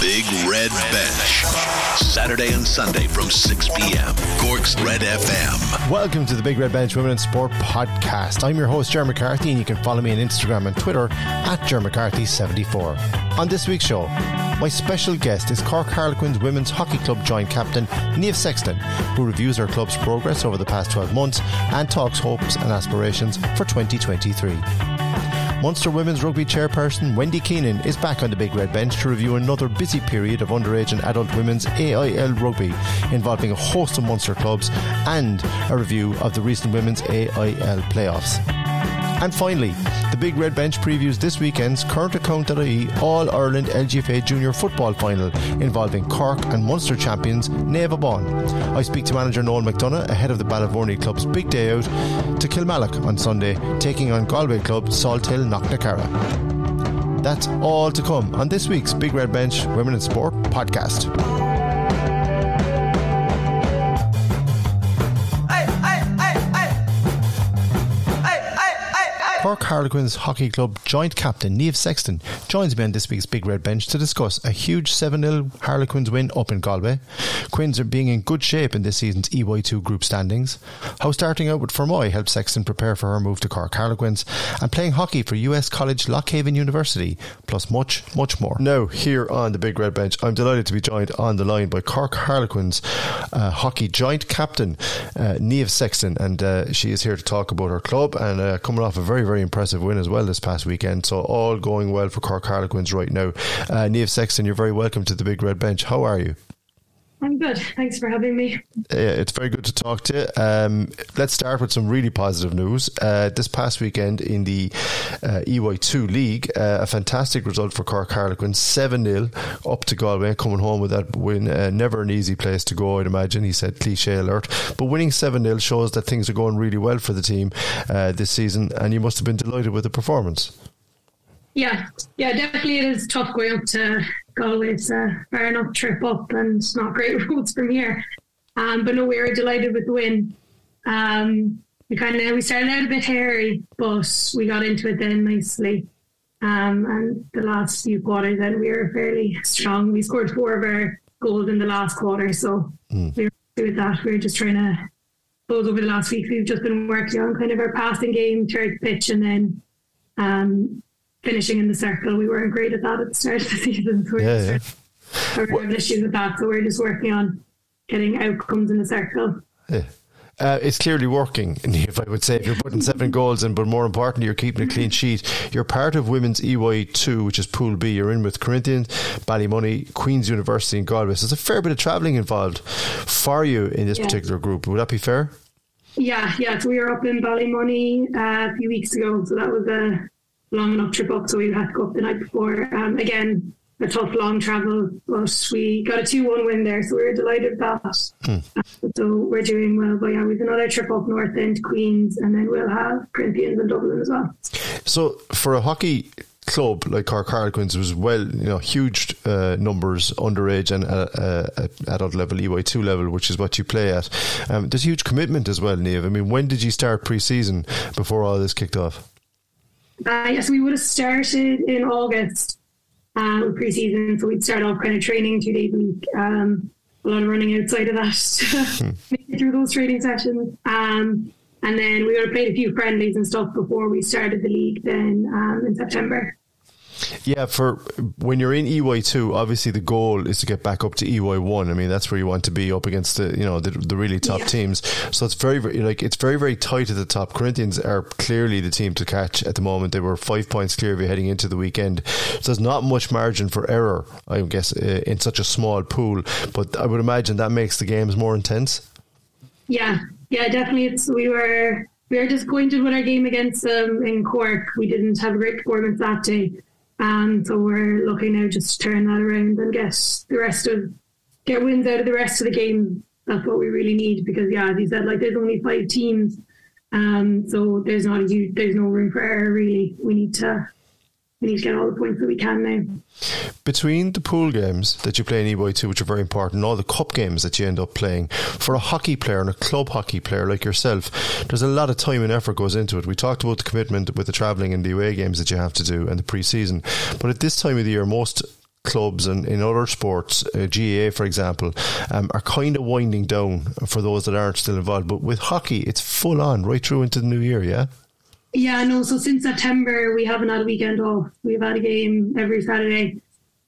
Big Red Bench. Saturday and Sunday from 6 p.m. Cork's Red FM. Welcome to the Big Red Bench Women in Sport podcast. I'm your host, Ger McCarthy, and you can follow me on Instagram and Twitter at Ger McCarthy74. On this week's show, my special guest is Cork Harlequins Women's Hockey Club joint captain Niamh Sexton, who reviews her club's progress over the past 12 months and talks hopes and aspirations for 2023. Munster Women's Rugby chairperson Wendy Keenan is back on the Big Red Bench to review another busy period of underage and adult women's AIL rugby involving a host of Munster clubs and a review of the recent women's AIL playoffs. And finally, the Big Red Bench previews this weekend's current currentaccount.ie All Ireland LGFA Junior Football Final involving Cork and Munster champions Naomh Abán. I speak to manager Noel McDonagh ahead of the Ballyvourney club's big day out to Kilmallock on Sunday, taking on Galway club Salthill Knocknacarra. That's all to come on this week's Big Red Bench Women in Sport podcast. Cork Harlequins Hockey Club joint captain Niamh Sexton joins me on this week's Big Red Bench to discuss a huge 7 0 Harlequins win up in Galway, Quins are being in good shape in this season's EY2 group standings, how starting out with Fermoy helped Sexton prepare for her move to Cork Harlequins, and playing hockey for US College Lock Haven University, plus much, much more. Now, here on the Big Red Bench, I'm delighted to be joined on the line by Cork Harlequins uh, hockey joint captain uh, Niamh Sexton, and uh, she is here to talk about her club and uh, coming off a very, very impressive win as well this past weekend. So all going well for Cork Harlequins right now. Uh, Niamh Sexton, you're very welcome to the Big Red Bench. How are you? I'm good. Thanks for having me. Uh, it's very good to talk to you. Um, let's start with some really positive news. Uh, this past weekend in the uh, EY2 League, uh, a fantastic result for Cork Harlequins 7 0 up to Galway, coming home with that win. Uh, never an easy place to go, I'd imagine. He said cliche alert. But winning 7 0 shows that things are going really well for the team uh, this season, and you must have been delighted with the performance. Yeah, yeah, definitely it is tough going up to Galway. It's a fair enough trip up and it's not great roads from here. Um, but no, we were delighted with the win. Um, we kind of we started out a bit hairy, but we got into it then nicely. Um, and the last few quarters, then we were fairly strong. We scored four of our goals in the last quarter, so mm. we were with that. We were just trying to close over the last week. We've just been working on kind of our passing game, third pitch, and then um, finishing in the circle. We weren't great at that at the start of the season. So yeah, yeah. We're having issues with that. So we're just working on getting outcomes in the circle. Yeah. Uh, it's clearly working. If I would say, if you're putting seven goals in, but more importantly, you're keeping a clean sheet. You're part of women's EY2, which is Pool B. You're in with Corinthians, Ballymoney, Queen's University, and Galway. So there's a fair bit of travelling involved for you in this yeah. particular group. Would that be fair? Yeah, yeah. So we were up in Ballymoney uh, a few weeks ago. So that was a long enough trip up, so we had to go up the night before. Um, again, a tough long travel, but we got a 2 1 win there, so we were delighted with that. Hmm. Um, so we're doing well. But yeah, we've another trip up north end, Queens, and then we'll have Corinthians and Dublin as well. So for a hockey club like Cork Harlequins was well, you know, huge uh, numbers underage and uh, uh, adult level, EY2 level, which is what you play at. Um, there's huge commitment as well, Niamh. I mean, when did you start pre season before all this kicked off? Uh, yes, we would have started in August um, pre-season, so we'd start off kind of training two days a week. Um, a lot of running outside of that hmm. through those training sessions. Um, and then we would have played a few friendlies and stuff before we started the league then um, in September. Yeah, for when you're in EY2, obviously the goal is to get back up to EY1. I mean, that's where you want to be up against the you know the, the really top yeah. teams. So it's very, very like it's very very tight at the top. Corinthians are clearly the team to catch at the moment. They were five points clear of you heading into the weekend. So there's not much margin for error, I guess, uh, in such a small pool. But I would imagine that makes the games more intense. Yeah, yeah, definitely. It's we were we were disappointed with our game against them um, in Cork. We didn't have a great performance that day. Um, so we're looking now just to turn that around and get the rest of get wins out of the rest of the game. That's what we really need because yeah, as you said, like there's only five teams, um, so there's not a huge, there's no room for error really. We need to we need to get all the points that we can now. Between the pool games that you play in EY2, which are very important, all the cup games that you end up playing, for a hockey player and a club hockey player like yourself, there's a lot of time and effort goes into it. We talked about the commitment with the travelling and the away games that you have to do and the pre season. But at this time of the year, most clubs and in other sports, uh, GAA for example, um, are kind of winding down for those that aren't still involved. But with hockey, it's full on right through into the new year. Yeah. Yeah, no. So since September, we haven't had a weekend off. We've had a game every Saturday,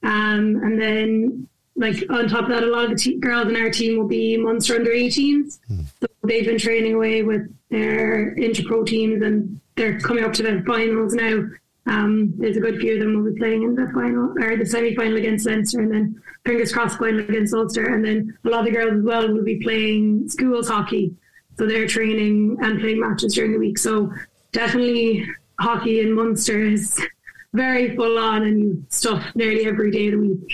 um, and then like on top of that, a lot of the te- girls in our team will be Munster under 18s. Mm. So they've been training away with their interpro teams, and they're coming up to the finals now. Um, there's a good few of them will be playing in the final or the semi final against Leinster, and then fingers crossed final against Ulster, and then a lot of the girls as well will be playing schools hockey. So they're training and playing matches during the week. So definitely hockey in Munster is very full on and stuff nearly every day of the week.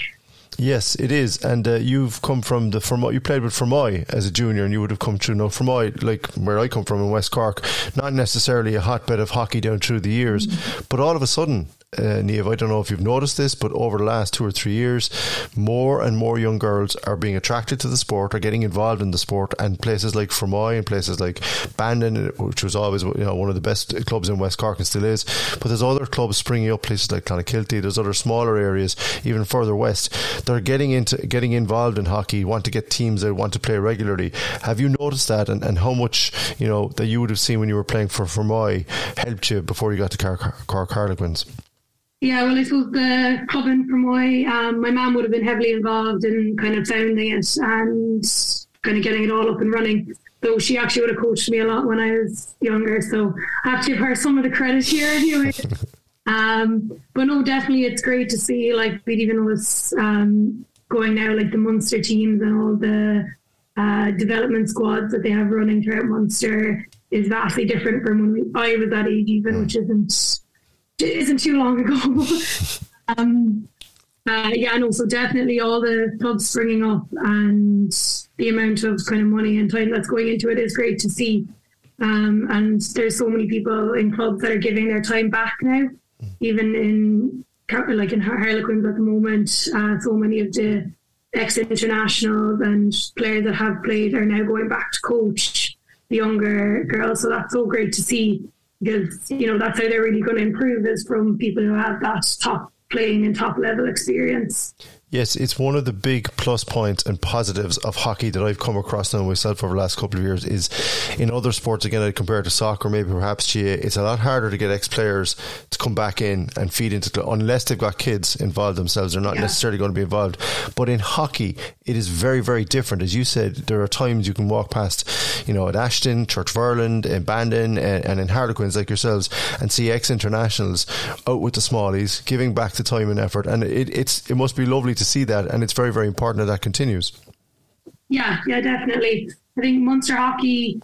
Yes, it is. And uh, you've come from the Fermoy, you played with Fermoy as a junior and you would have come through. No, Fermoy, like where I come from in West Cork, not necessarily a hotbed of hockey down through the years, mm-hmm. but all of a sudden uh, Niamh, I don't know if you've noticed this, but over the last two or three years, more and more young girls are being attracted to the sport, are getting involved in the sport, and places like Fermoy and places like Bandon, which was always you know one of the best clubs in West Cork and still is, but there's other clubs springing up, places like Clonakilty, there's other smaller areas, even further west. They're getting into getting involved in hockey, want to get teams that want to play regularly. Have you noticed that, and, and how much you know that you would have seen when you were playing for Fermoy helped you before you got to Cork Harlequins? Yeah, well, I suppose the club in Fermoy, um, my mum would have been heavily involved in kind of founding it and kind of getting it all up and running. Though she actually would have coached me a lot when I was younger, so I have to give her some of the credit here anyway. um, but no, definitely, it's great to see like Beat even was um, going now, like the Munster teams and all the uh, development squads that they have running throughout Munster is vastly different from when we, I was that age, even, which isn't isn't too long ago. um, uh, yeah, and also definitely all the clubs springing up and the amount of kind of money and time that's going into it is great to see. Um, and there's so many people in clubs that are giving their time back now, even in like in Harlequins at the moment. Uh, so many of the ex internationals and players that have played are now going back to coach the younger girls. So that's so great to see because you know that's how they're really going to improve is from people who have that top playing and top level experience. Yes, it's one of the big plus points and positives of hockey that I've come across now myself over the last couple of years is in other sports, again, I'd to soccer, maybe perhaps GAA, it's a lot harder to get ex players to come back in and feed into unless they've got kids involved themselves, they're not yeah. necessarily going to be involved. But in hockey, it is very, very different. As you said, there are times you can walk past, you know, at Ashton, Church of Ireland, in Bandon, and, and in Harlequins like yourselves and see ex internationals out with the smallies, giving back the time and effort. And it, it's, it must be lovely to see that, and it's very, very important that that continues. Yeah, yeah, definitely. I think Munster hockey,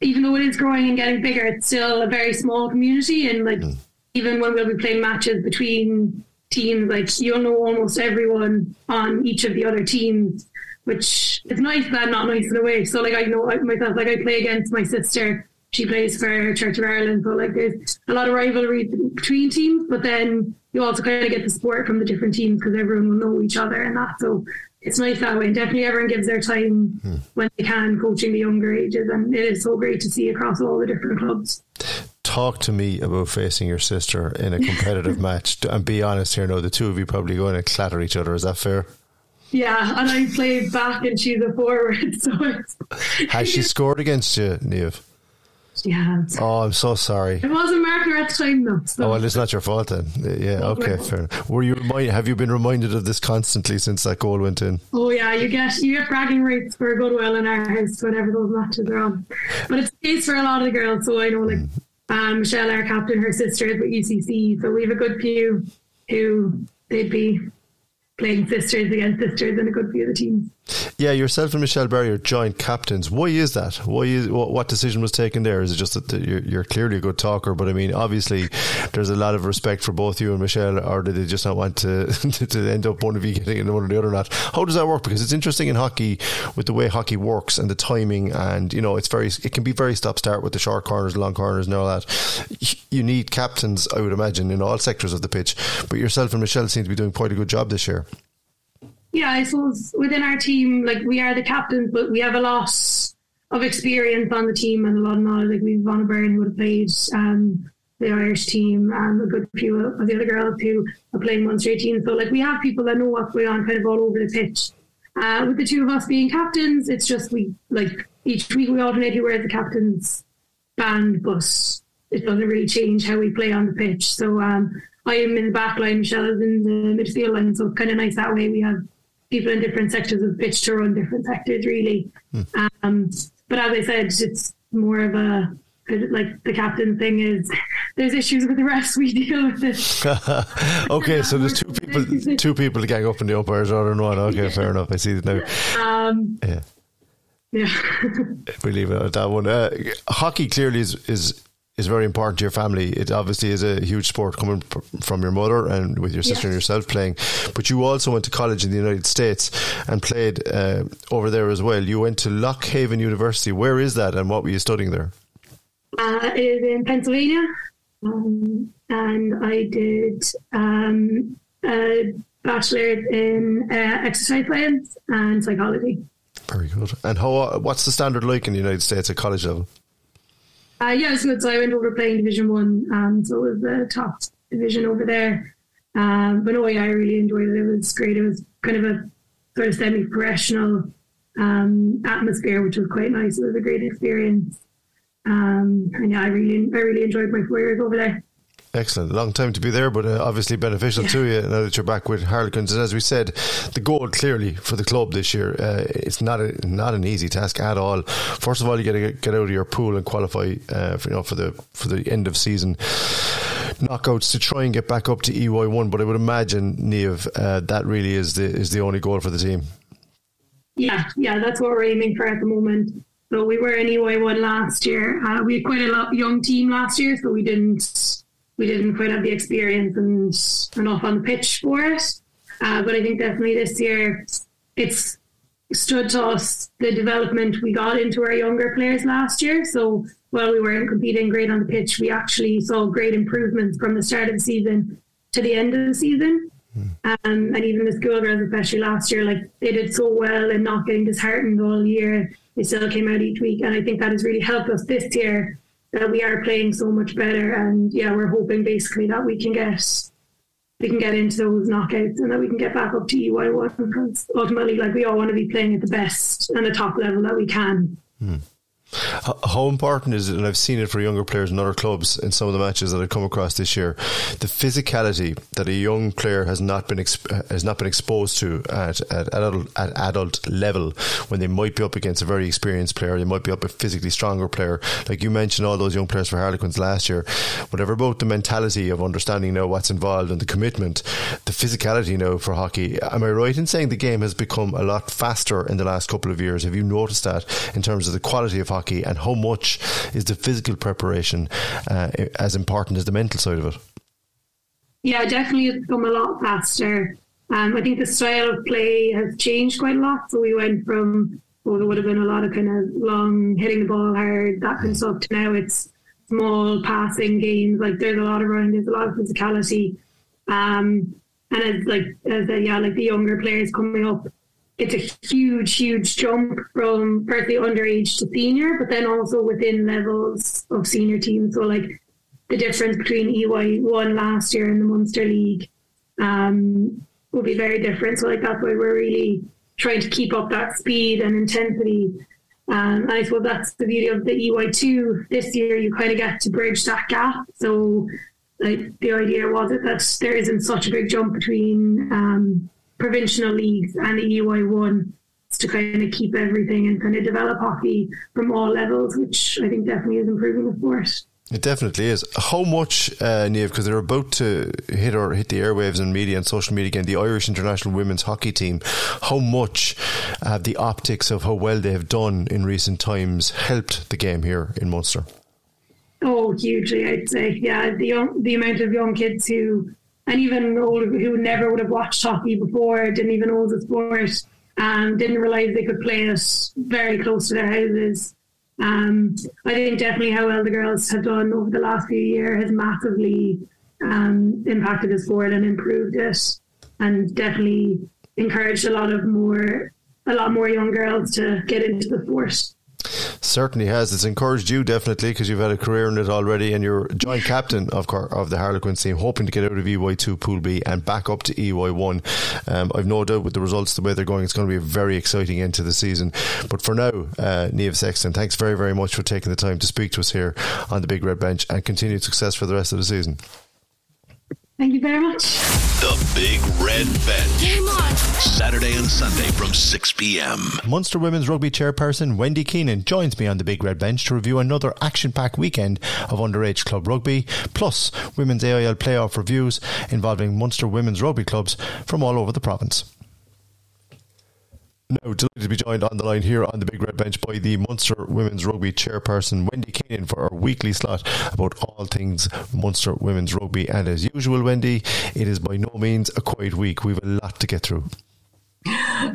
even though it is growing and getting bigger, it's still a very small community, and like mm. even when we'll be playing matches between teams, like you'll know almost everyone on each of the other teams, which is nice but not nice in a way. So like I know myself, like I play against my sister. She plays for Church of Ireland, so like there's a lot of rivalry between teams, but then you also kind of get the support from the different teams because everyone will know each other and that. So it's nice that way. And definitely everyone gives their time hmm. when they can coaching the younger ages. And it is so great to see across all the different clubs. Talk to me about facing your sister in a competitive match. And be honest here, no, the two of you probably going to clatter each other. Is that fair? Yeah, and I played back and she's a forward. So Has she scored against you, Niamh? Yeah. Oh, I'm so sorry. It wasn't Margaret at the time, though. So. Oh, well, it's not your fault then. Yeah, okay, fair. Were you remind, Have you been reminded of this constantly since that goal went in? Oh yeah, you get you get bragging rights for a good while in our house whenever those matches are on. But it's the case for a lot of the girls. So I know, like mm. um, Michelle, our captain, her sister is with UCC, so we have a good few who they'd be playing sisters against sisters in a good few of the teams. Yeah, yourself and Michelle Barry are joint captains. Why is that? Why is what, decision was taken there? Is it just that you're, you're, clearly a good talker, but I mean, obviously, there's a lot of respect for both you and Michelle, or did they just not want to to end up one of you getting in one or the other? Not. How does that work? Because it's interesting in hockey with the way hockey works and the timing, and you know, it's very it can be very stop start with the short corners, long corners, and all that. You need captains, I would imagine, in all sectors of the pitch. But yourself and Michelle seem to be doing quite a good job this year. Yeah, I suppose within our team, like we are the captains, but we have a lot of experience on the team and a lot of knowledge. Like we've Vanna Byrne who would have played um, the Irish team and a good few of the other girls who are playing Munster 18. So like we have people that know what's going on kind of all over the pitch. Uh, with the two of us being captains, it's just we like each week we alternate who wears the captain's band, but it doesn't really change how we play on the pitch. So um, I am in the back line, Michelle is in the midfield line, so it's kind of nice that way. We have people in different sectors of pitch to run different sectors, really. Hmm. Um, but as I said, it's more of a like the captain thing is there's issues with the refs. We deal with it. Okay so there's two people two people to gang up in the umpires rather than one. Okay fair enough. I see it now. Um, yeah. yeah. We leave it at that one uh, hockey clearly is, is is very important to your family. It obviously is a huge sport coming from your mother and with your sister yes. and yourself playing. But you also went to college in the United States and played uh, over there as well. You went to Lock Haven University. Where is that and what were you studying there? Uh, it is in Pennsylvania. Um, and I did um, a bachelor's in uh, exercise science and psychology. Very good. And how? What's the standard like in the United States at college level? Uh, yeah. So I went over playing Division One, um, so it was the top division over there. Um, but no, yeah, I really enjoyed it. It was great. It was kind of a sort of semi-professional um, atmosphere, which was quite nice. It was a great experience. Um, and yeah, I really, I really enjoyed my four years over there. Excellent. Long time to be there, but uh, obviously beneficial yeah. to you now that you're back with Harlequins. And as we said, the goal clearly for the club this year, uh, it's not a, not an easy task at all. First of all, you got to get out of your pool and qualify, uh, for, you know, for the for the end of season knockouts to try and get back up to EY one. But I would imagine, Niamh, uh, that really is the is the only goal for the team. Yeah, yeah, that's what we're aiming for at the moment. So we were in EY one last year. Uh, we had quite a lot, young team last year, so we didn't we didn't quite have the experience and enough on the pitch for it. Uh, but I think definitely this year it's stood to us the development we got into our younger players last year. So while we weren't competing great on the pitch, we actually saw great improvements from the start of the season to the end of the season. Mm. Um, and even the schoolgirls, especially last year, like they did so well and not getting disheartened all year. They still came out each week, and I think that has really helped us this year that we are playing so much better. And yeah, we're hoping basically that we can get we can get into those knockouts and that we can get back up to EY one because ultimately, like we all want to be playing at the best and the top level that we can. Hmm. How important is it, and I've seen it for younger players in other clubs in some of the matches that I've come across this year, the physicality that a young player has not been exp- has not been exposed to at, at, adult, at adult level when they might be up against a very experienced player, they might be up a physically stronger player. Like you mentioned, all those young players for Harlequins last year, whatever about the mentality of understanding now what's involved and the commitment, the physicality now for hockey. Am I right in saying the game has become a lot faster in the last couple of years? Have you noticed that in terms of the quality of hockey? and how much is the physical preparation uh, as important as the mental side of it? Yeah, definitely it's come a lot faster. Um, I think the style of play has changed quite a lot. So we went from well, there would have been a lot of kind of long hitting the ball hard, that kind of stuff, to now it's small passing games. Like there's a lot of running, there's a lot of physicality. Um, and as like as a, yeah, like the younger players coming up, it's a huge, huge jump from firstly underage to senior, but then also within levels of senior teams. So like the difference between EY one last year and the Munster League um, will be very different. So like that's why we're really trying to keep up that speed and intensity. Um, and I suppose that's the beauty of the EY two this year. You kind of get to bridge that gap. So like the idea was it that there isn't such a big jump between um, provincial leagues and the EY one to kind of keep everything and kind of develop hockey from all levels, which I think definitely is improving the sport. It definitely is. How much, uh, Niamh, because they're about to hit or hit the airwaves and media and social media again, the Irish international women's hockey team, how much uh, the optics of how well they have done in recent times helped the game here in Munster? Oh, hugely, I'd say. Yeah, the the amount of young kids who and even older who never would have watched hockey before, didn't even know the sport, um, didn't realize they could play it very close to their houses. Um, I think definitely how well the girls have done over the last few years has massively um, impacted the sport and improved it, and definitely encouraged a lot of more, a lot more young girls to get into the sport. Certainly has. It's encouraged you definitely because you've had a career in it already, and you're joint captain of of the Harlequins team, hoping to get out of EY two Pool B and back up to EY one. Um, I've no doubt with the results the way they're going, it's going to be a very exciting end to the season. But for now, uh, Niamh Sexton, thanks very very much for taking the time to speak to us here on the Big Red Bench, and continued success for the rest of the season. Thank you very much. The Big Red Bench. Game on. Saturday and Sunday from 6 p.m. Munster Women's Rugby Chairperson Wendy Keenan joins me on the Big Red Bench to review another action packed weekend of underage club rugby, plus women's AIL playoff reviews involving Munster Women's Rugby clubs from all over the province. Now, delighted to be joined on the line here on the Big Red Bench by the Munster Women's Rugby chairperson, Wendy Keenan, for our weekly slot about all things Munster Women's Rugby. And as usual, Wendy, it is by no means a quiet week. We have a lot to get through.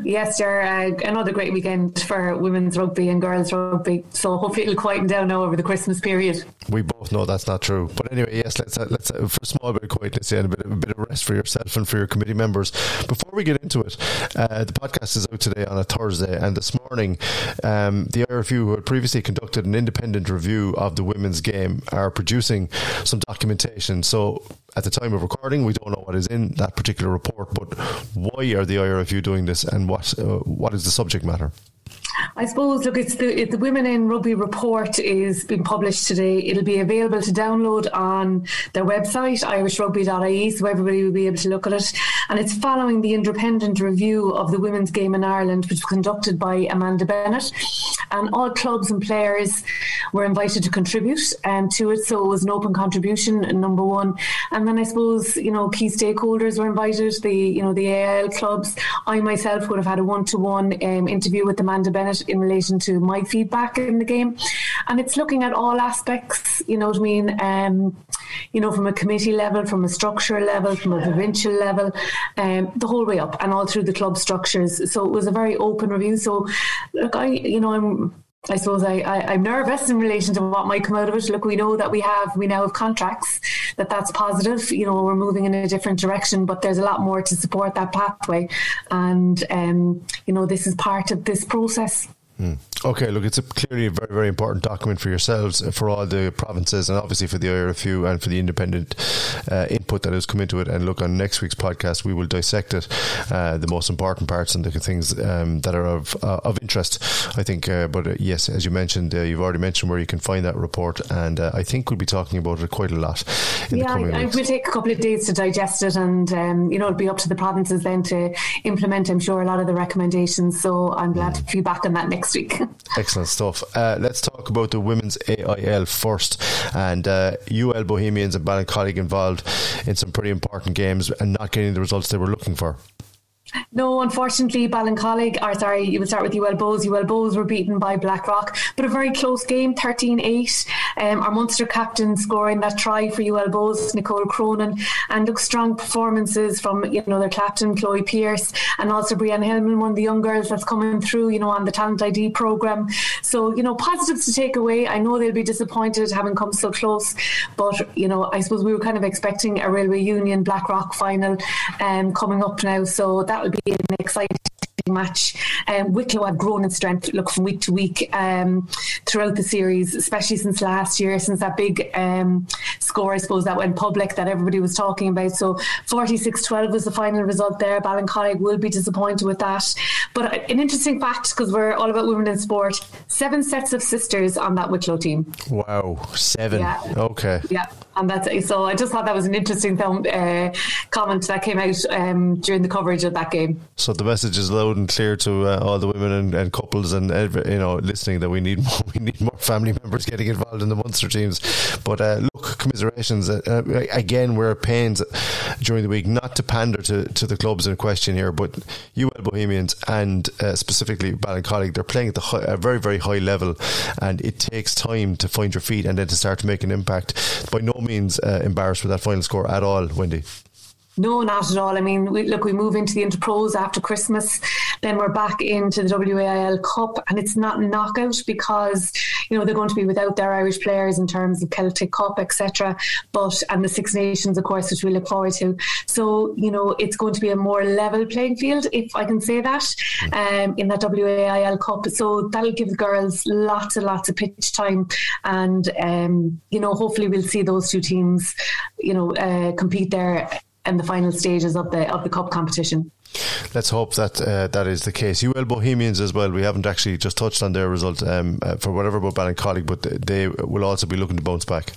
Yes, sir. uh, another great weekend for women's rugby and girls rugby. So hopefully it'll quieten down now over the Christmas period. We both know that's not true, but anyway, yes, let's uh, let's uh, for a small bit of quietness and a bit, a bit of rest for yourself and for your committee members. Before we get into it, uh, the podcast is out today on a Thursday, and this morning, um, the IRFU, who had previously conducted an independent review of the women's game, are producing some documentation. So at the time of recording, we don't know what is in that particular report, but why are the IRFU doing this and what uh, what is the subject matter? I suppose, look, it's the, the Women in Rugby report is being published today. It'll be available to download on their website, irishrugby.ie, so everybody will be able to look at it. And it's following the independent review of the women's game in Ireland, which was conducted by Amanda Bennett. And all clubs and players were invited to contribute um, to it. So it was an open contribution, number one. And then I suppose, you know, key stakeholders were invited, the, you know, the AIL clubs. I myself would have had a one to one interview with Amanda Bennett in relation to my feedback in the game. And it's looking at all aspects, you know what I mean? Um, you know, from a committee level, from a structural level, from a provincial level, um, the whole way up and all through the club structures. So it was a very open review. So, look, I, you know, I'm I suppose I, I, am nervous in relation to what might come out of it. Look, we know that we have we now have contracts that that's positive. You know, we're moving in a different direction, but there's a lot more to support that pathway, and um, you know, this is part of this process. Mm. Okay, look, it's a clearly a very, very important document for yourselves, uh, for all the provinces, and obviously for the IRFU and for the independent uh, input that has come into it. And look, on next week's podcast, we will dissect it, uh, the most important parts and the things um, that are of uh, of interest, I think. Uh, but uh, yes, as you mentioned, you've already mentioned where you can find that report, and I think we'll be talking about it quite a lot in yeah, the coming I, weeks. It will take a couple of days to digest it, and um, you know, it'll be up to the provinces then to implement, I'm sure, a lot of the recommendations. So I'm glad mm. to be back on that next week. Excellent stuff. Uh, let's talk about the women's AIL first. And uh, UL Bohemians and Ballincollig involved in some pretty important games and not getting the results they were looking for. No, unfortunately, Ballincollig, or sorry, you would start with UL Bohs. UL Bohs were beaten by Blackrock, but a very close game, 13 8. Um, our Munster captain scoring that try for UL Bohs, Nicole Cronin, and look, strong performances from you know their captain, Chloe Pierce, and also Brianne Hillman, one of the young girls that's coming through, you know, on the Talent ID program. So, you know, positives to take away. I know they'll be disappointed having come so close, but, you know, I suppose we were kind of expecting a Railway Union Blackrock final um, coming up now. So that will be an exciting match. Um, Wicklow have grown in strength, look from week to week um, throughout the series, especially since last year, since that big um, score, I suppose, that went public that everybody was talking about. So 46 12 was the final result there. Ballincollig will be disappointed with that. But an interesting fact, because we're all about women in sport, seven sets of sisters on that Wicklow team. Wow, seven. Yeah. Okay. Yeah. And that's so. I just thought that was an interesting film, uh, comment that came out um, during the coverage of that game. So the message is loud and clear to uh, all the women and, and, couples and every, you know listening that we need more, we need more family members getting involved in the Munster teams. But uh, look, commiserations. Uh, uh again, we're pains during the week not to pander to, to the clubs in question here, but UL Bohemians and uh, specifically Ballincollig, they're playing at the high, a very very high level, and it takes time to find your feet and then to start to make an impact. By no means uh, embarrassed with that final score at all, Wendy. No, not at all. I mean, we, look, we move into the Interpros after Christmas, then we're back into the WAIL Cup, and it's not knockout because you know, they're going to be without their Irish players in terms of Celtic Cup, etc. But and the Six Nations, of course, which we look forward to. So you know, it's going to be a more level playing field, if I can say that, um, in that WAIL Cup. So that'll give the girls lots and lots of pitch time, and um, you know, hopefully we'll see those two teams, you know, uh, compete there in the final stages of the of the cup competition. Let's hope that uh, that is the case. UL Bohemians as well. We haven't actually just touched on their result um, uh, for whatever about Ballincollig, but they will also be looking to bounce back.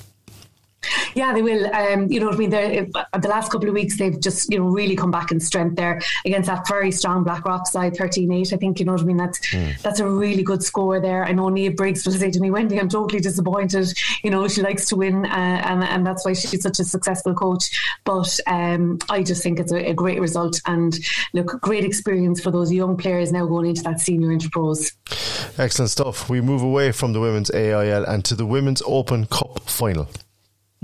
Yeah, they will. Um, you know what I mean? They're, uh, the last couple of weeks, they've just you know really come back in strength there against that very strong Blackrock side, 13-8. I think you know what I mean. That's mm. that's a really good score there. I know Niamh Briggs will say to me, Wendy, I'm totally disappointed. You know, she likes to win, uh, and and that's why she's such a successful coach. But um, I just think it's a, a, great result, and look, great experience for those young players now going into that senior interpros. Excellent stuff. We move away from the women's AIL and to the women's Open Cup final.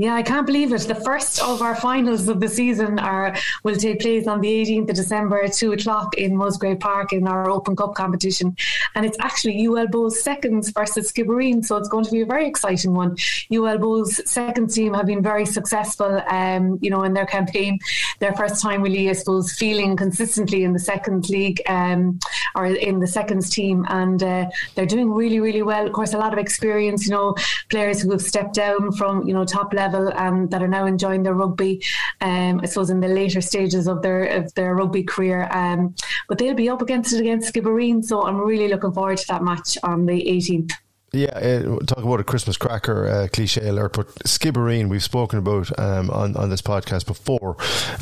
Yeah, I can't believe it. The first of our finals of the season are will take place on the 18th of December at 2 o'clock in Musgrave Park in our Open Cup competition. And it's actually UL Bohs seconds versus Skibbereen, so it's going to be a very exciting one. UL second team have been very successful, um, you know, in their campaign. Their first time really, I suppose, feeling consistently in the second league um, or in the seconds team. And uh, they're doing really, really well. Of course, a lot of experience, you know, players who have stepped down from, you know, top level level um, that are now enjoying their rugby. Um, I suppose in the later stages of their of their rugby career, um, but they'll be up against it against Skibbereen. So I'm really looking forward to that match on the 18th. Yeah, uh, talk about a Christmas cracker uh, cliche alert, but Skibbereen we've spoken about um, on on this podcast before,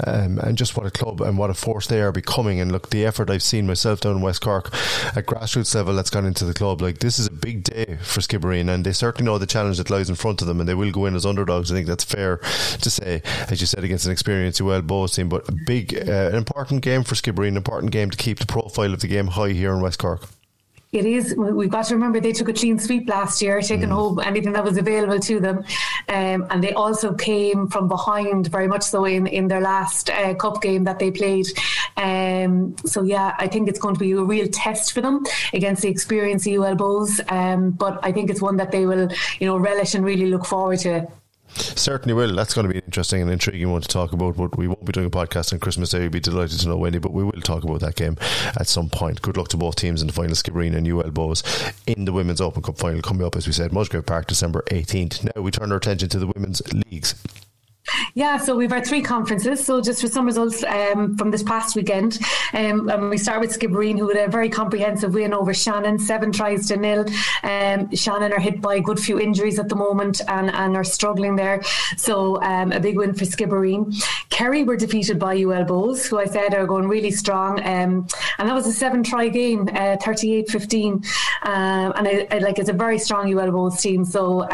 um, and just what a club and what a force they are becoming. And look, the effort I've seen myself down in West Cork at grassroots level that's gone into the club, like this is a big day for Skibbereen, and they certainly know the challenge that lies in front of them, and they will go in as underdogs. I think that's fair to say, as you said, against an experienced UL Bohs team, but a big, uh, an important game for Skibbereen, an important game to keep the profile of the game high here in West Cork it is. We've got to remember they took a clean sweep last year, taking mm. home anything that was available to them, um, and they also came from behind very much so in in their last uh, cup game that they played. Um, so yeah, I think it's going to be a real test for them against the experienced UL Bohs. Um, but I think it's one that they will, you know, relish and really look forward to. Certainly will. That's going to be an interesting and intriguing one to talk about. But we won't be doing a podcast on Christmas Day. You'll be delighted to know, Wendy. But we will talk about that game at some point. Good luck to both teams in the final, Skibbereen and UL Bohs in the Women's Open Cup final coming up, as we said, Musgrave Park, December 18th. Now we turn our attention to the women's leagues. Yeah, so we've had three conferences. So just for some results um, from this past weekend, um, and we start with Skibbereen, who had a very comprehensive win over Shannon, seven tries to nil. Um, Shannon are hit by a good few injuries at the moment and, and are struggling there. So um, a big win for Skibbereen. Kerry were defeated by UL Bohs, who I said are going really strong. Um, and that was a seven try game, uh, 38 15. Um, and I, I, like it's a very strong UL Bohs team. So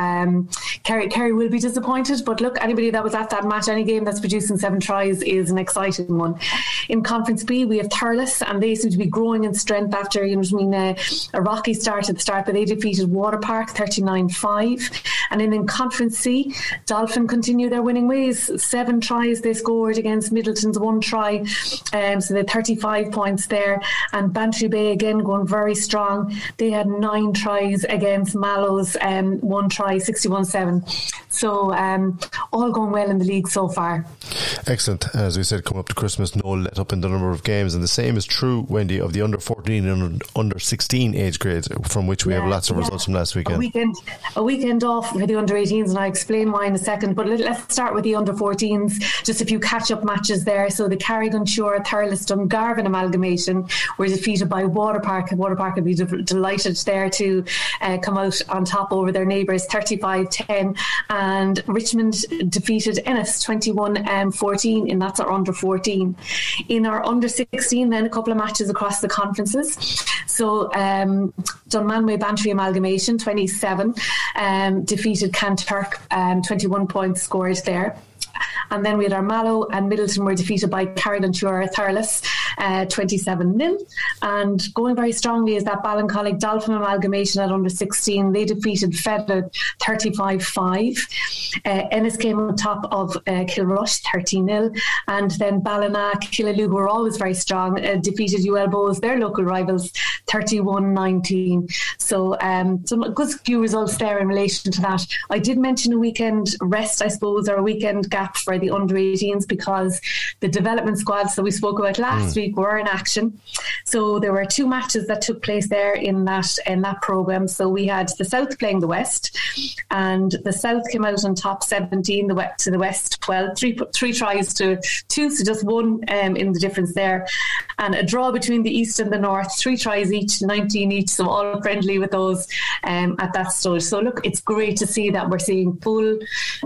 Kerry, Kerry will be disappointed. But look, anybody that was at that match, any game that's producing seven tries is an exciting one. In Conference B, we have Thurles, and they seem to be growing in strength after you know I mean uh, a rocky start at the start, but they defeated Waterpark 39-5. And then in Conference C, Dolphin continue their winning ways. Seven tries they scored against Midleton's one try, um, so they had 35 points there. And Bantry Bay again going very strong. They had nine tries against Mallows, um, one try, 61-7. So um, all going well in the league so far. Excellent. As we said, coming up to Christmas, no let up in the number of games, and the same is true, Wendy, of the under fourteen and under sixteen age grades, from which we yeah, have lots of yeah. results from last weekend. A weekend, a weekend off for the under 18s, and I'll explain why in a second. But let, us start with the under 14s. Just a few catch up matches there. So the Carrick-on-Suir Thurles Dungarvan amalgamation were defeated by Waterpark. Waterpark would be de- delighted there to uh, come out on top over their neighbours 35 10. And Richmond defeated Ennis 21 um, 14, and that's our under 14. In our under 16, then a couple of matches across the conferences. So um, Dunmanway Bantry amalgamation 27 um, defeated Kanturk, um, 21 points scored there. And then we had our Mallow and Midleton were defeated by Carrick-on-Suir Thurles, uh, 27 nil. And going very strongly is that Ballincollig Dolphin amalgamation at under 16. They defeated Feta 35 5. Uh, Ennis came on top of uh, Kilrush 13 0. And then Ballina, Killaloe were always very strong, uh, defeated UL Bohs, their local rivals, 31-19. So um, some good few results there in relation to that. I did mention a weekend rest, I suppose, or a weekend gap for the under 18s because the development squads that we spoke about last mm. week were in action. So there were two matches that took place there in that in that program. So we had the South playing the West, and the South came out on top 17, the West to the West 12, three three tries to two, so just one um, in the difference there, and a draw between the East and the North, three tries each, 19 each, so all friendly with those um, at that stage. So look, it's great to see that we're seeing full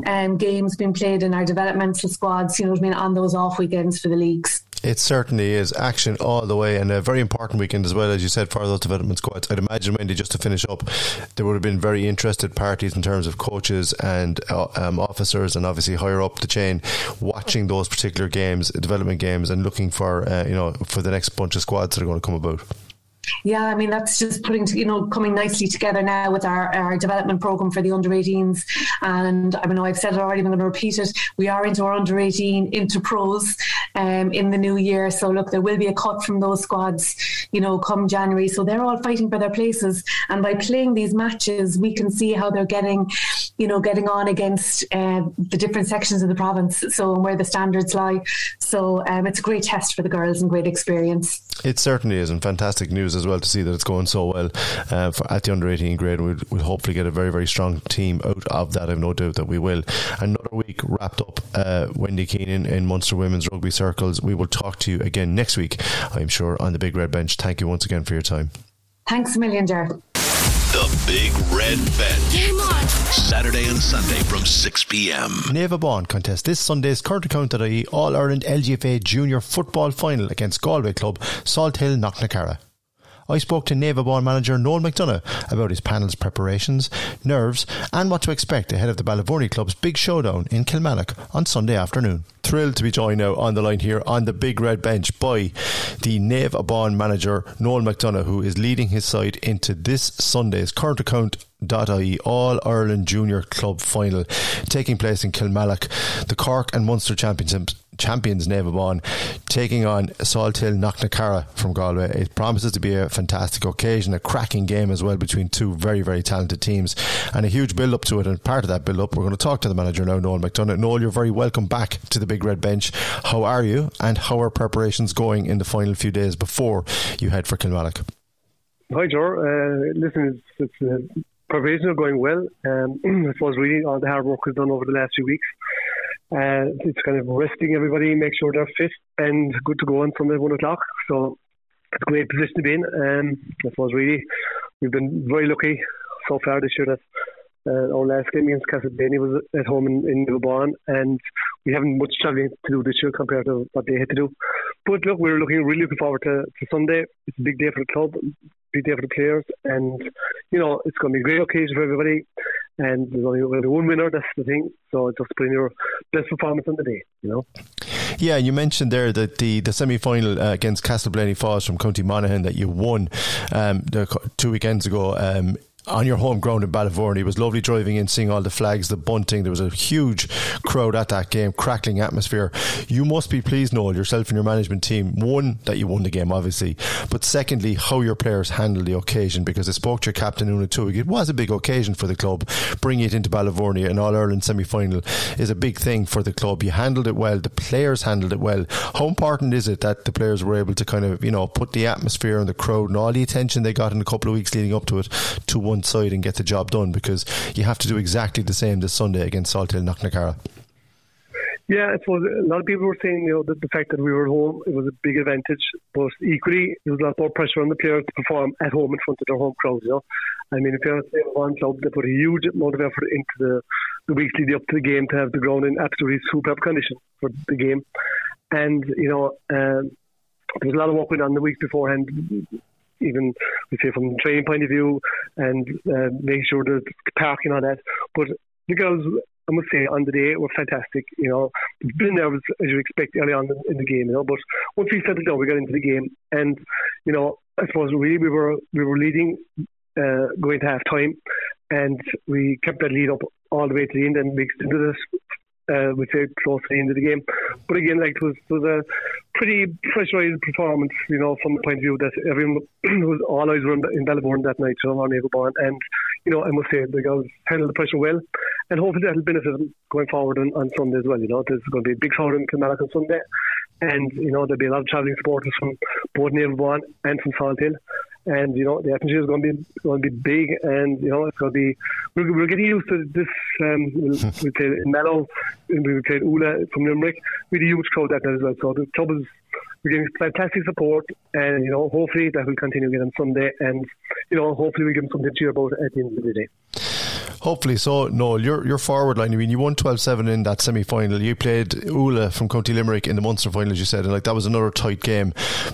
um, games being played in our developmental squads. You know what I mean on those off weekends for the leagues. It certainly is action all the way, and a very important weekend as well, as you said, for those development squads. I'd imagine, Wendy, just to finish up, there would have been very interested parties in terms of coaches and uh, um, officers, and obviously higher up the chain, watching those particular games, development games, and looking for uh, you know for the next bunch of squads that are going to come about. Yeah, I mean that's just putting you know coming nicely together now with our, our development program for the under 18s, and I know I've said it already. I'm going to repeat it. We are into our under 18 interpros um, in the new year. So look, there will be a cut from those squads, you know, come January. So they're all fighting for their places, and by playing these matches, we can see how they're getting, you know, getting on against uh, the different sections of the province. So and where the standards lie. So um, it's a great test for the girls and great experience. It certainly is, and fantastic news as well to see that it's going so well uh, for, at the under 18 grade. We'll, we'll, hopefully get a very, very strong team out of that. I've no doubt that we will. Another week wrapped up. Uh, Wendy Keenan in Munster Women's Rugby Circles. We will talk to you again next week, I'm sure, on the Big Red Bench. Thank you once again for your time. Thanks a million, Jared. The Big Red Bench. Game on. Saturday and Sunday from 6 p.m. Naomh Abán contest this Sunday's Current All Ireland LGFA Junior Football Final against Galway club Salthill Knocknacarra. I spoke to Abán manager Noel McDonagh about his panel's preparations, nerves, and what to expect ahead of the Ballyvourney club's big showdown in Kilmallock on Sunday afternoon. Thrilled to be joined now on the line here on the big red bench by the Abán manager Noel McDonagh, who is leading his side into this Sunday's current account .ie All Ireland Junior Club Final taking place in Kilmallock. The Cork and Munster Championships champions Naomh Abán taking on Salthill Knocknacarra from Galway. It promises to be a fantastic occasion, a cracking game as well between two very, very talented teams and a huge build up to it. And part of that build up, we're going to talk to the manager now, Noel McDonagh. Noel, you're very welcome back to the Big Red Bench. How are you and how are preparations going in the final few days before you head for Kilmallock? Hi, Joe. Uh, listen, it's, it's uh, preparations are going well. Um, I suppose really all the hard work is done over the last few weeks. Uh, it's kind of resting everybody, make sure they're fit and good to go on Sunday one o'clock. So it's a great position to be in. Um, suppose really we've been very lucky so far this year that uh, our last game against Castleblayney was at home in, in Newborn, and we haven't much travelling to do this year compared to what they had to do. But look, we're looking really looking forward to, to Sunday. It's a big day for the club, big day for the players, and you know it's going to be a great occasion for everybody. And there's only one winner. That's the thing. So just put in your best performance on the day. You know. Yeah, you mentioned there that the, the semi final uh, against Castleblayney Faughs from County Monaghan that you won um, the, two weekends ago. Um, on your home ground in Ballyvourney. It was lovely driving in, seeing all the flags, the bunting. There was a huge crowd at that game, crackling atmosphere. You must be pleased, Noel, yourself and your management team. One, that you won the game, obviously, but secondly, how your players handled the occasion because I spoke to your captain, Una Tuig. It was a big occasion for the club. Bringing it into Ballyvourney, an All Ireland semi final, is a big thing for the club. You handled it well, the players handled it well. How important is it that the players were able to kind of, you know, put the atmosphere and the crowd and all the attention they got in a couple of weeks leading up to it to one side and get the job done because you have to do exactly the same this Sunday against Salthill Knocknacarra. Yeah, I suppose a lot of people were saying, you know, that the fact that we were at home it was a big advantage, but equally there was a lot more pressure on the players to perform at home in front of their home crowds. You know, I mean, if you're one club, they put a huge amount of effort into the the weeks leading up to the game to have the ground in absolutely superb condition for the game, and you know, um, there was a lot of work going on the week beforehand even we say from the training point of view and uh, make sure the parking on that. But the girls, I must say, on the day were fantastic. You know, been nervous as you expect early on in the game. You know, but once we settled down, we got into the game, and you know, I suppose really we were we were leading uh, going to half time, and we kept that lead up all the way to the end and mixed into this uh, which the end of the game. But again, like it was, it was a pretty pressurised performance, you know, from the point of view that everyone was all eyes were in Ballymore that night, so on Eagleborn, and you know, I must say the girls handled the pressure well, and hopefully that'll benefit them going forward on, on Sunday as well. You know, there's going to be a big crowd in Kilmallock on Sunday, and you know there'll be a lot of travelling supporters from both Navalbond and from Salthill and you know the atmosphere is going to be going to be big, and you know it's going to be we're, we're getting used to this. Um, we'll, we'll Mallow, we will play Ula from Limerick with a huge crowd that night as well. So the club is we're getting fantastic support, and you know hopefully that will continue again on Sunday, and you know hopefully we give them something to cheer about at the end of the day. Hopefully so. Noel, your your forward line. I mean, you won 12-7 in that semi final. You played Oola from County Limerick in the Munster final, as you said, and like that was another tight game.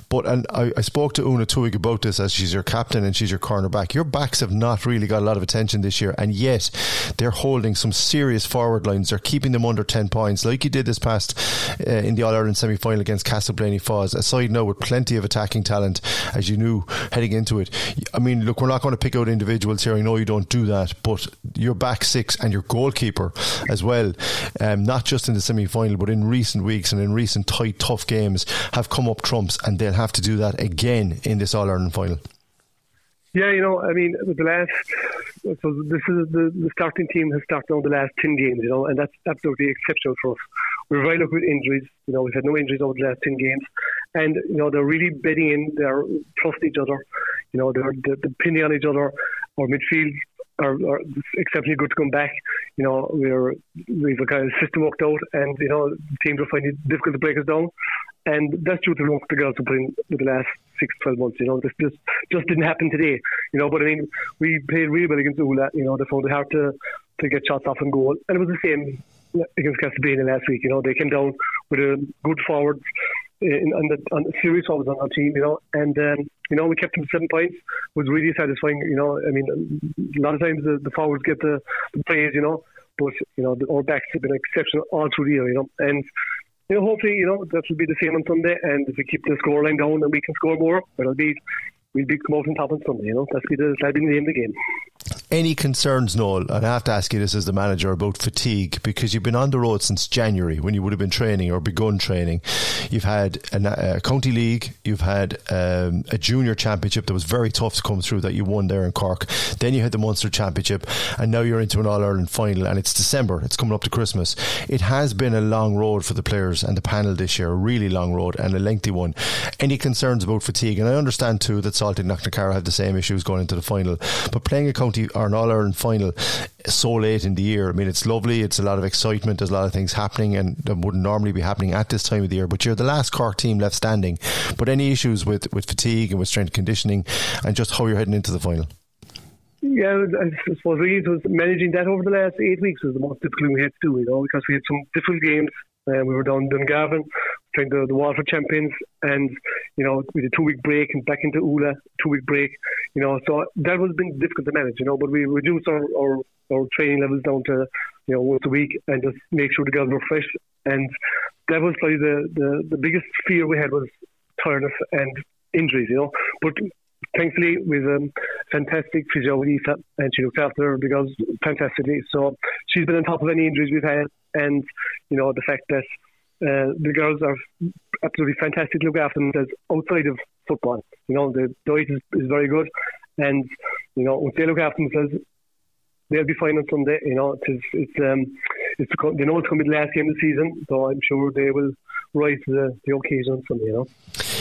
But and I, I spoke to Una Tuig about this as she's your captain and she's your cornerback. Your backs have not really got a lot of attention this year, and yet they're holding some serious forward lines. They're keeping them under ten points, like you did this past uh, in the All Ireland semi final against Castleblayney Faughs. Aside now with plenty of attacking talent, as you knew heading into it. I mean, look, we're not going to pick out individuals here. I know you don't do that, but your back six and your goalkeeper as well, um, not just in the semi final, but in recent weeks and in recent tight, tough games, have come up trumps, and they'll have to do that again in this All Ireland final. Yeah, you know, I mean, the last, so this is the, the starting team has started on the last 10 games, you know, and that's absolutely exceptional for us. We're very lucky with injuries, you know, we've had no injuries over the last 10 games, and, you know, they're really betting in, they're trust each other, you know, they're, they're depending on each other. Our midfield are, are exceptionally good to come back. You know, we're we've a kind of system worked out, and you know, teams are finding it difficult to break us down. And that's due to the girls have put in the last six, twelve months. You know, this just just didn't happen today. You know, but I mean, we played really well against Oola. You know, they found it hard to to get shots off and goal, and it was the same against Castleblayney last week. You know, they came down with a good forwards in, on the on the series forwards on our team. You know, and um, you know we kept them seven points. Was really satisfying. You know, I mean, a lot of times the, the forwards get the, the praise. You know, but you know the, our backs have been exceptional all through the year. You know, and you know, hopefully, you know, that will be the same on Sunday. And if we keep the score line down and we can score more, it'll be we'll be come out on top on Sunday. You know, that's be the that'll be the name of the game. Any concerns, Noel? And I have to ask you this as the manager about fatigue because you've been on the road since January when you would have been training or begun training. You've had a, a county league, you've had um, a junior championship that was very tough to come through that you won there in Cork. Then you had the Munster Championship, and now you're into an All Ireland final, and it's December. It's coming up to Christmas. It has been a long road for the players and the panel this year, a really long road and a lengthy one. Any concerns about fatigue? And I understand too that Salthill Knocknacarra have the same issues going into the final, but playing a county or an All Ireland final so late in the year. I mean, it's lovely. It's a lot of excitement. There's a lot of things happening, and that wouldn't normally be happening at this time of the year. But you're the last Cork team left standing. But any issues with with fatigue and with strength conditioning, and just how you're heading into the final? Yeah, I suppose really it was managing that over the last eight weeks was the most difficult we had to do, you know, because we had some difficult games. Uh, we were down in Dungarvan, playing the, the Waterford champions, and you know with a two week break and back into Oola, two week break. You know, so that was been difficult to manage. You know, but we reduced our, our, our training levels down to you know once a week and just make sure the girls were fresh. And that was probably the the, the biggest fear we had was tiredness and injuries. You know, but thankfully we've a um, fantastic physio with Aoife and she looks after the girls fantastically. So she's been on top of any injuries we've had and you know the fact that uh, the girls are absolutely fantastic look after themselves outside of football. You know, the diet is, is very good, and you know, once they look after themselves, they'll be fine on Sunday. You know, it's it's um, it's they know it's going to be the last game of the season, so I'm sure they will rise to the, the occasion on Sunday. You know.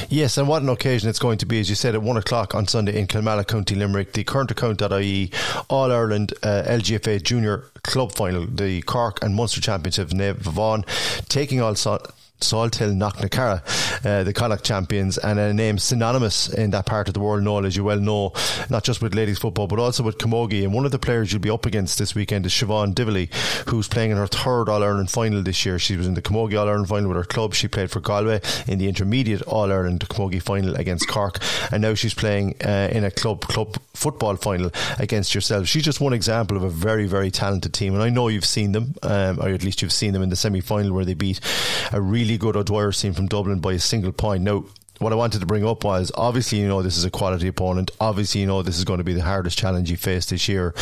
Yes, and what an occasion it's going to be, as you said, at one o'clock on Sunday in Kilmallock, County Limerick, the current account.ie All Ireland uh, LGFA Junior Club Final, the Cork and Munster Championship, Naomh Abán, taking all Salthill Knocknacarra, uh, the Connacht champions, and a name synonymous in that part of the world, Noel, as you well know, not just with ladies football, but also with Camogie. And one of the players you'll be up against this weekend is Siobhan Divilly, who's playing in her third All Ireland final this year. She was in the Camogie All Ireland final with her club. She played for Galway in the intermediate All Ireland Camogie final against Cork, and now she's playing uh, in a club club football final against yourself. She's just one example of a very, very talented team, and I know you've seen them, um, or at least you've seen them in the semi final where they beat a really really good O'Dwyer team from Dublin by a single point. Now, what I wanted to bring up was obviously you know this is a quality opponent. Obviously you know this is going to be the hardest challenge you face this year,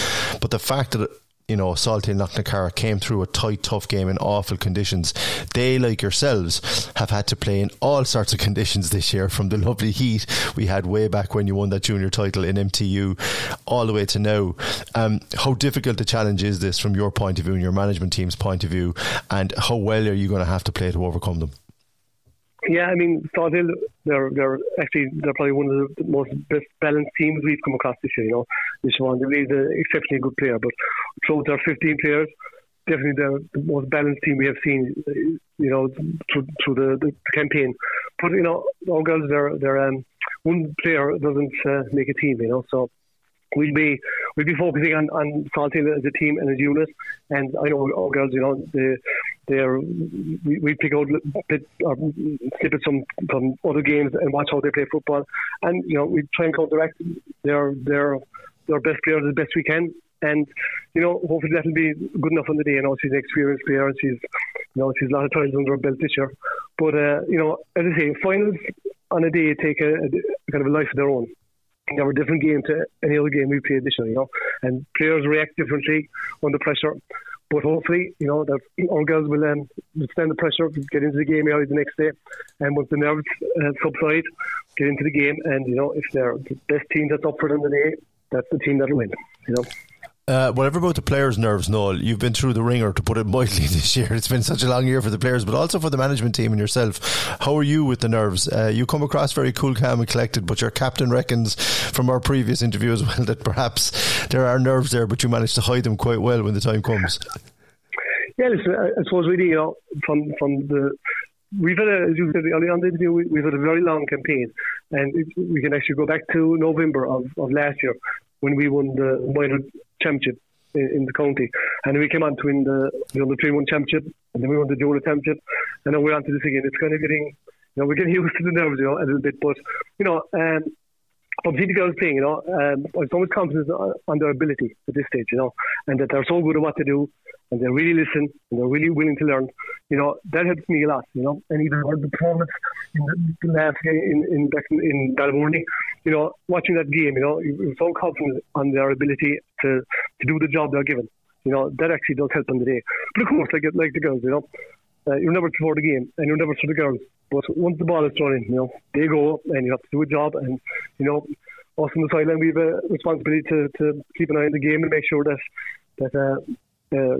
but the fact that you know, Salthill Knocknacarra came through a tight, tough game in awful conditions. They, like yourselves, have had to play in all sorts of conditions this year, from the lovely heat we had way back when you won that junior title in MTU, all the way to now. Um, how difficult a challenge is this from your point of view and your management team's point of view, and how well are you going to have to play to overcome them? Yeah, I mean, Salthill, they're they're actually they're probably one of the most best balanced teams we've come across this year. You know, Siobhan Devlin is an exceptionally good player, but throughout their 15 players, definitely the, the most balanced team we have seen. You know, through, through the, the, campaign. But you know, all girls, they're they're um, one player doesn't uh, make a team. You know, so we'll be we'll be focusing on on Salthill as a team and as a unit. And I know all girls, you know, they they're we, we pick out bit or snippets from from other games and watch how they play football, and you know we try and counteract their their their best players as best we can. And you know, hopefully that'll be good enough on the day. You know, she's an experienced player, and she's you know she's a lot of titles under her belt this year. But uh, you know, as I say, finals on a day take a, a kind of a life of their own they were a different game to any other game we played this year, you know. And players react differently under pressure. But hopefully, you know, our girls will um, withstand the pressure, get into the game early the next day, and once the nerves uh, subside, get into the game. And you know, if they're the best team that's up for them today, that's the team that'll win. You know. Uh, whatever about the players' nerves, Noel, you've been through the ringer, to put it mildly, this year. It's been such a long year for the players, but also for the management team and yourself. How are you with the nerves? Uh, you come across very cool, calm, and collected, but your captain reckons from our previous interview as well that perhaps there are nerves there, but you manage to hide them quite well when the time comes. Yeah, listen, I suppose really, you know, from from the we've had a, as you said early on the interview, we, have had a very long campaign, and it, we can actually go back to November of, of last year when we won the minor championship in, in, the county, and we came on to win the you know the three one championship, and then we won the junior championship, and then we're on to this again. It's kind of getting you know we're getting used to the nerves, you know, a little bit, but you know. Um, obviously the girls playing, you know, um, I have so much confidence on their ability at this stage, you know, and that they're so good at what they do, and they really listen, and they're really willing to learn. You know, that helps me a lot, you know. And even with the performance in the last game in in back in, in Ballyvourney, you know, watching that game, you know, you're so confident on their ability to to do the job they're given. You know, that actually does help on the day. But of course, like like the girls, you know, uh, you're never before the game, and you're never for the girls. But once the ball is thrown in, you know, they go, up and you have to do a job, and you know, us on the sideline, we have a responsibility to, to keep an eye on the game and make sure that that uh, uh,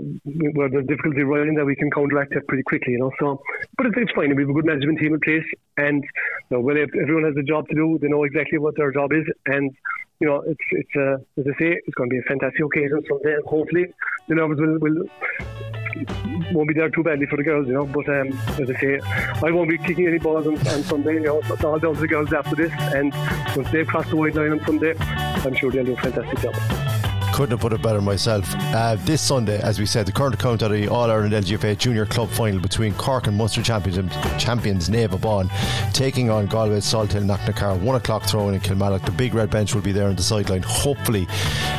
where there's difficulty running that we can counteract it pretty quickly, you know. So, but it's, it's fine. We have a good management team in place, and you know, when everyone has a job to do, they know exactly what their job is, and you know, it's it's uh, as I say, it's going to be a fantastic occasion someday. Hopefully, the nerves will will won't be there too badly for the girls, you know. But um, as I say, I won't be kicking any balls on, on Sunday. You know, it's all down to the girls after this, and once they've crossed the white line on Sunday, I'm sure they'll do a fantastic job couldn't have put it better myself. Uh, this Sunday, as we said, the current account of the All Ireland LGFA Junior Club Final between Cork and Munster champions, champions Naomh Abán taking on Galway Salthill Knocknacarra. One o'clock throwing in Kilmallock. The big red bench will be there on the sideline, hopefully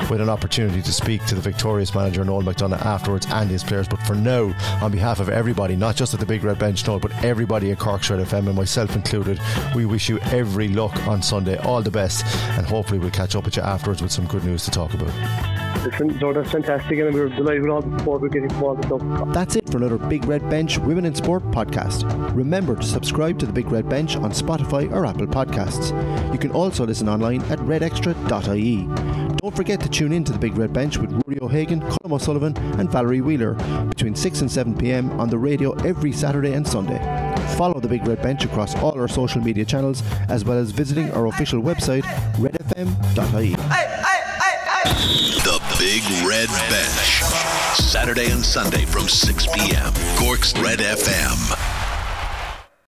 with an opportunity to speak to the victorious manager Noel McDonagh afterwards and his players. But for now, on behalf of everybody, not just at the big red bench, Noel, but everybody at Cork's Red FM and myself included, we wish you every luck on Sunday. All the best, and hopefully we'll catch up with you afterwards with some good news to talk about. Listen, so that's fantastic, and we're delighted with all the support we're getting from all the stuff. That's it for another Big Red Bench Women in Sport podcast. Remember to subscribe to the Big Red Bench on Spotify or Apple Podcasts. You can also listen online at redextra.ie. Don't forget to tune in to the Big Red Bench with Rory O'Hagan, Colm O'Sullivan, and Valerie Wheeler between 6 and 7 pm on the radio every Saturday and Sunday. Follow the Big Red Bench across all our social media channels as well as visiting our official website redfm.ie. The Big Red Bench. Saturday and Sunday from 6 p.m. Cork's Red FM.